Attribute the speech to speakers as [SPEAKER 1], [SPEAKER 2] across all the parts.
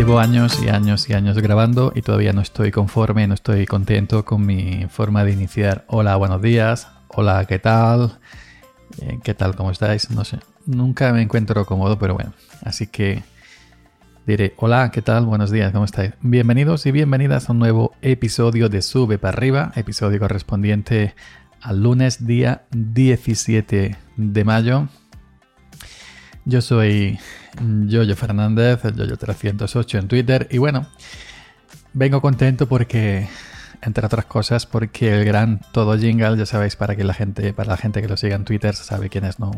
[SPEAKER 1] Llevo años y años y años grabando y todavía no estoy conforme, no estoy contento con mi forma de iniciar. Hola, buenos días. Hola, ¿qué tal? Eh, ¿Qué tal? ¿Cómo estáis? No sé. Nunca me encuentro cómodo, pero bueno. Así que diré, hola, ¿qué tal? Buenos días, ¿cómo estáis? Bienvenidos y bienvenidas a un nuevo episodio de Sube para arriba, episodio correspondiente al lunes día 17 de mayo. Yo soy Yoyo Fernández, el Yoyo308 en Twitter y bueno, vengo contento porque, entre otras cosas, porque el gran todo jingle, ya sabéis, para que la gente, para la gente que lo siga en Twitter, sabe quién es, ¿no?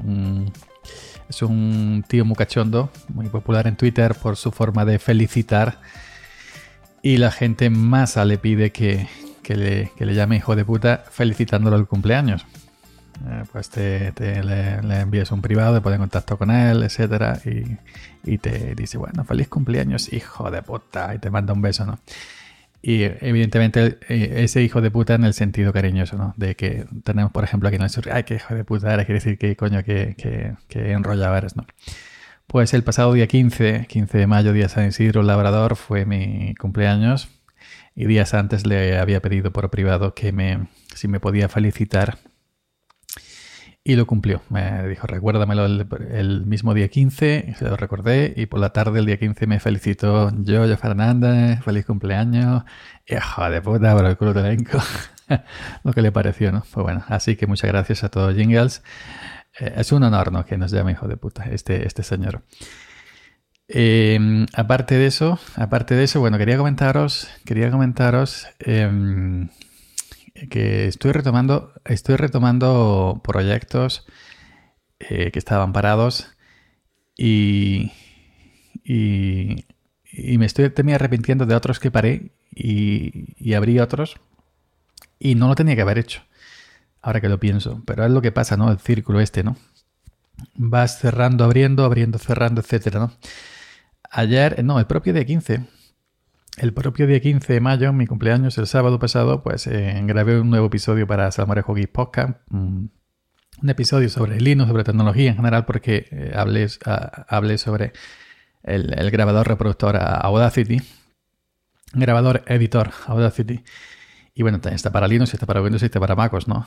[SPEAKER 1] es un tío muy cachondo, muy popular en Twitter por su forma de felicitar y la gente más le pide que, que le, que le llame hijo de puta felicitándolo el cumpleaños. Eh, pues te, le, envías un privado, te pones en contacto con él, etcétera, y, y, te dice, bueno, feliz cumpleaños, hijo de puta, y te manda un beso, ¿no? Y evidentemente eh, ese hijo de puta en el sentido cariñoso, ¿no? De que tenemos, por ejemplo, aquí en el sur, ay, qué hijo de puta eres, quiere decir que coño, que, que, que enrollado eres, ¿no? Pues el pasado día 15, 15 de mayo, día San Isidro Labrador, fue mi cumpleaños y días antes le había pedido por privado que me, si me podía felicitar y lo cumplió. Me dijo, recuérdamelo el, mismo día 15, se lo recordé y por la tarde el día 15 me felicitó yo, yo Fernández, feliz cumpleaños. Hijo de puta, pero el culo de elenco. lo que le pareció, ¿no? Pues bueno, así que muchas gracias a todos Jingles. Eh, es un honor, ¿no? Que nos llame hijo de puta este, este señor. Em, aparte de eso, aparte de eso, bueno, quería comentaros, quería comentaros em, que estoy retomando, estoy retomando proyectos eh, que estaban parados y, y, me estoy también arrepintiendo de otros que paré y, y abrí otros y no lo tenía que haber hecho. Ahora que lo pienso, pero es lo que pasa, ¿no? El círculo este, ¿no? Vas cerrando, abriendo, abriendo, cerrando, etcétera, ¿no? Ayer, no, el propio día 15, el propio día 15 de mayo, mi cumpleaños, el sábado pasado, pues eh, grabé un nuevo episodio para Salmorejo Geek Podcast. Un, episodio sobre Linux, sobre tecnología en general, porque eh, hablé, sobre el, grabador reproductor Audacity. Grabador editor Audacity. Y bueno, está para Linux, está para Windows y está para MacOS, ¿no?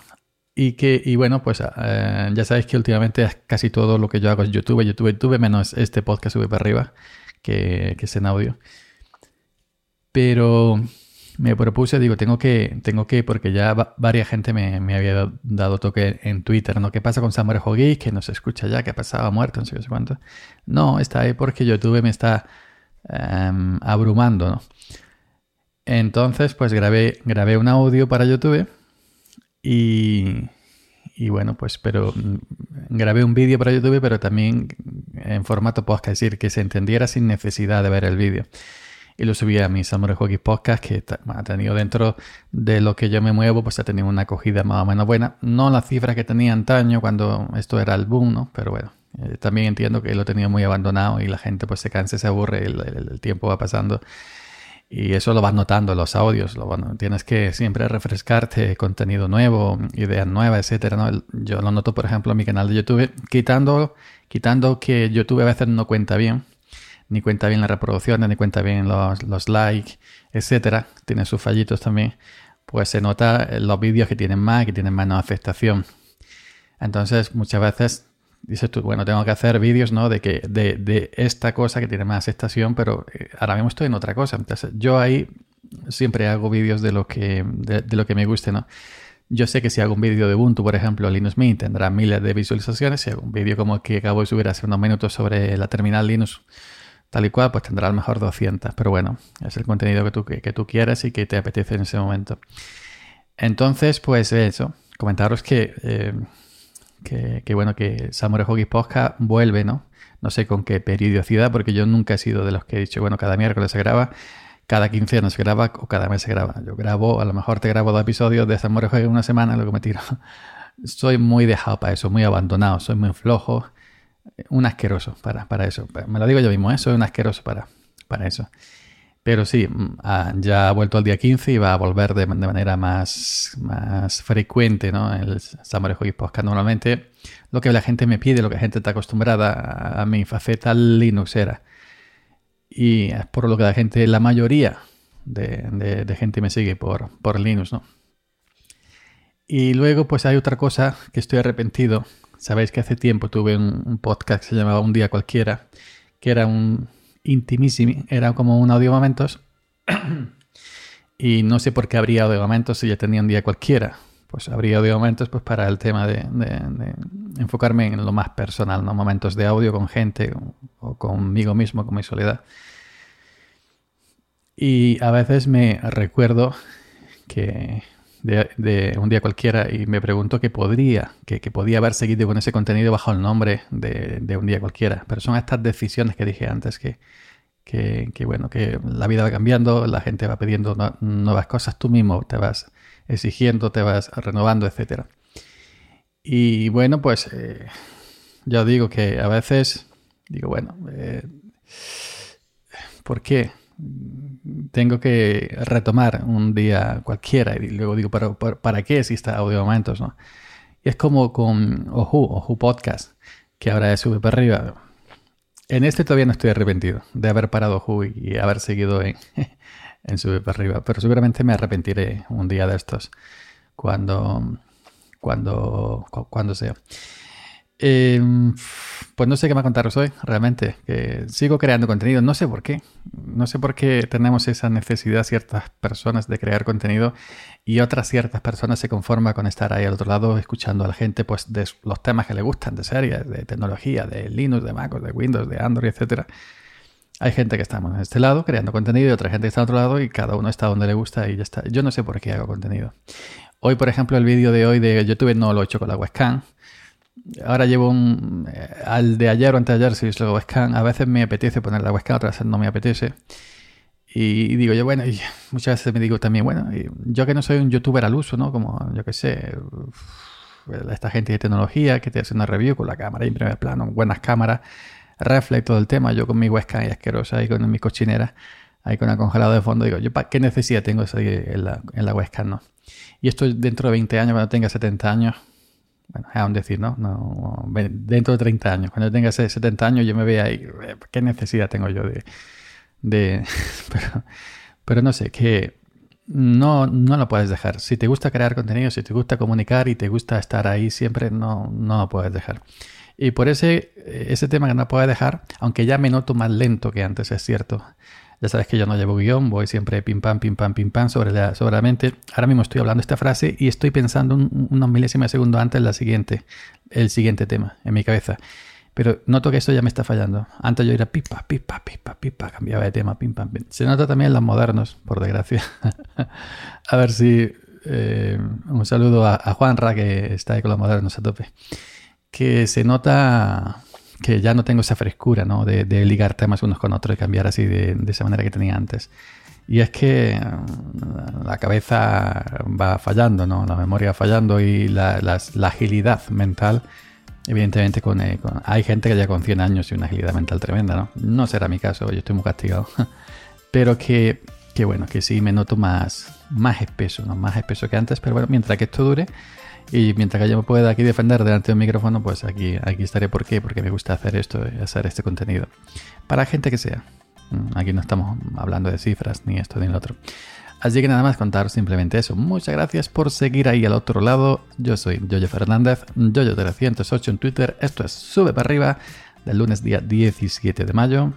[SPEAKER 1] Y que, y bueno, pues eh, ya sabéis que últimamente casi todo lo que yo hago es YouTube, YouTube, YouTube, menos este podcast sube para arriba, que, que es en audio. Pero me propuse, digo, tengo que, tengo que, porque ya varias gente me, había dado toque en Twitter, ¿no? ¿Qué pasa con Samuel Geek? Que no se escucha ya, que ha pasado, muerto, no sé qué cuánto. No, está ahí porque YouTube me está em, abrumando, ¿no? Entonces, pues grabé, grabé un audio para YouTube y, y bueno, pues, pero mm, grabé un vídeo para YouTube, pero también en formato podcast, es decir, que se entendiera sin necesidad de ver el vídeo y lo subí a mi Samurai Hockey Podcast, que ha tenido dentro de lo que yo me muevo, pues ha tenido una acogida más o menos buena. No la cifra que tenía antaño cuando esto era el boom, ¿no? Pero bueno, eh, también entiendo que lo he tenido muy abandonado y la gente pues se cansa, se aburre, el, el, tiempo va pasando. Y eso lo vas notando los audios. Lo, bueno, tienes que siempre refrescarte contenido nuevo, ideas nuevas, etcétera. ¿no? Yo lo noto, por ejemplo, en mi canal de YouTube, quitando, quitando que YouTube a veces no cuenta bien ni cuenta bien la reproducción, ni cuenta bien los, likes, etcétera, tiene sus fallitos también, pues se nota los vídeos que tienen más, que tienen menos aceptación. Entonces, muchas veces dices tú, bueno, tengo que hacer vídeos, ¿no? De que de, esta cosa que tiene más aceptación, pero eh, ahora mismo estoy en otra cosa. Entonces, yo ahí siempre hago vídeos de lo que de, lo que me guste, ¿no? Yo sé que si hago un vídeo de Ubuntu, por ejemplo, Linux Mint, tendrá miles de visualizaciones. Si hago un vídeo como el que acabo de subir hace unos minutos sobre la terminal Linux, tal y cual, pues tendrá a lo mejor 200. Pero bueno, es el contenido que tú, que, tú quieres y que te apetece en ese momento. Entonces, pues eso, comentaros que, eh, que, bueno, que Samurai Hoggy Podcast vuelve, ¿no? No sé con qué periodicidad, porque yo nunca he sido de los que he dicho, bueno, cada miércoles se graba, cada 15 años se graba o cada mes se graba. Yo grabo, a lo mejor te grabo dos episodios de Samurai Hoggy en una semana, lo que me tiro. Soy muy dejado para eso, muy abandonado, soy muy flojo un asqueroso para, para eso. Me lo digo yo mismo, ¿eh? soy un asqueroso para, para eso. Pero sí, mm, ah, ya ha vuelto al día 15 y va a volver de, manera más, más frecuente, ¿no? El Samurai Hobby Podcast. Normalmente lo que la gente me pide, lo que la gente está acostumbrada a, mi faceta Linuxera. Y es por lo que la gente, la mayoría de, gente me sigue por, por Linux, ¿no? Y luego, pues hay otra cosa que estoy arrepentido. Sabéis que hace tiempo tuve un, podcast que se llamaba Un día cualquiera, que era un intimísimo, era como un audio momentos. y no sé por qué habría audio momentos si ya tenía un día cualquiera. Pues habría audio momentos pues, para el tema de, enfocarme en lo más personal, ¿no? Momentos de audio con gente o conmigo mismo, con mi soledad. Y a veces me recuerdo que de, un día cualquiera y me pregunto que podría, que, podía haber seguido con ese contenido bajo el nombre de, un día cualquiera. Pero son estas decisiones que dije antes que, que, bueno, que la vida va cambiando, la gente va pidiendo nuevas cosas, tú mismo te vas exigiendo, te vas renovando, etc. Y bueno, pues eh, ya digo que a veces digo, bueno, eh, ¿por qué? Tengo que retomar un día cualquiera y luego digo, ¿para, para, qué existe audio momentos? ¿no? Y es como con Oju, Oju Podcast, que ahora sube para arriba. En este todavía no estoy arrepentido de haber parado Oju y haber seguido en, en sube para arriba, pero seguramente me arrepentiré un día de estos cuando, cuando, cuando sea. Eh, pues no sé qué más contaros hoy, realmente. Sigo creando contenido, no sé por qué. No sé por qué tenemos esa necesidad ciertas personas de crear contenido y otras ciertas personas se conforman con estar ahí al otro lado escuchando a la gente pues de los temas que le gustan, de series, de tecnología, de Linux, de MacOS, de Windows, de Android, etcétera. Hay gente que estamos en este lado creando contenido y otra gente que está al otro lado y cada uno está donde le gusta y ya está. Yo no sé por qué hago contenido. Hoy, por ejemplo, el vídeo de hoy de YouTube no lo he hecho con la webcam ahora llevo un. Eh, al de ayer o antes de ayer, si es la webcam, a veces me apetece poner la webcam, otras veces no me apetece. Y digo yo, bueno, y muchas veces me digo también, bueno, yo que no soy un youtuber al uso, ¿no? Como, yo que sé, esta gente de tecnología que te hace una review con la cámara en primer plano, buenas cámaras, reflex todo el tema, yo con mi webcam y asquerosa y con mi cochinera, ahí con el congelado de fondo, digo, yo, ¿para qué necesidad tengo eso en la, en la webcam, no? Y esto dentro de 20 años, cuando tenga 70 años, bueno, es aún decir, ¿no? ¿no? Dentro de 30 años, cuando yo tenga 70 años, yo me vea ahí, ¿qué necesidad tengo yo de... de pero, pero no sé, que no, no lo puedes dejar. Si te gusta crear contenido, si te gusta comunicar y te gusta estar ahí siempre, no, no lo puedes dejar. Y por ese, ese tema que no puedes dejar, aunque ya me noto más lento que antes, es cierto. Ya sabes que yo no llevo guion, voy siempre pim pam, pim pam, pim pam sobre la, mente. Ahora mismo estoy hablando esta frase y estoy pensando unos milésimas de segundo antes la siguiente, el siguiente tema en mi cabeza. Pero noto que esto ya me está fallando. Antes yo era pipa, pipa, pipa, pipa, cambiaba de tema, pim pam. Se nota también en los modernos, por desgracia. a ver si eh, un saludo a, a Juanra que está ahí con los modernos a tope. Que se nota que ya no tengo esa frescura, ¿no? De, ligar temas unos con otros y cambiar así de, esa manera que tenía antes. Y es que mm, la cabeza va fallando, ¿no? La memoria va fallando y la, agilidad mental, evidentemente, eh, con, hay gente que ya con 100 años y una agilidad mental tremenda, ¿no? No será mi caso, yo estoy muy castigado. Pero que, que bueno, que sí me noto más, más espeso, ¿no? Más espeso que antes, pero bueno, mientras que esto dure, y mientras que yo me pueda aquí defender delante de un micrófono, pues aquí, aquí estaré. ¿Por qué? Porque me gusta hacer esto, hacer este contenido. Para gente que sea. Mm, aquí no estamos hablando de cifras, ni esto ni lo otro. Así que nada más contar simplemente eso. Muchas gracias por seguir ahí al otro lado. Yo soy Yoyo Fernández, Yoyo308 en Twitter. Esto es Sube para arriba del lunes día 17 de mayo.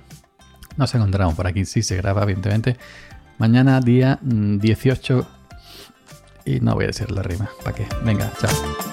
[SPEAKER 1] Nos encontramos por aquí, si se graba, evidentemente. Mañana día 18 mm, y no voy a decir la rima. ¿Para qué? Venga, chao.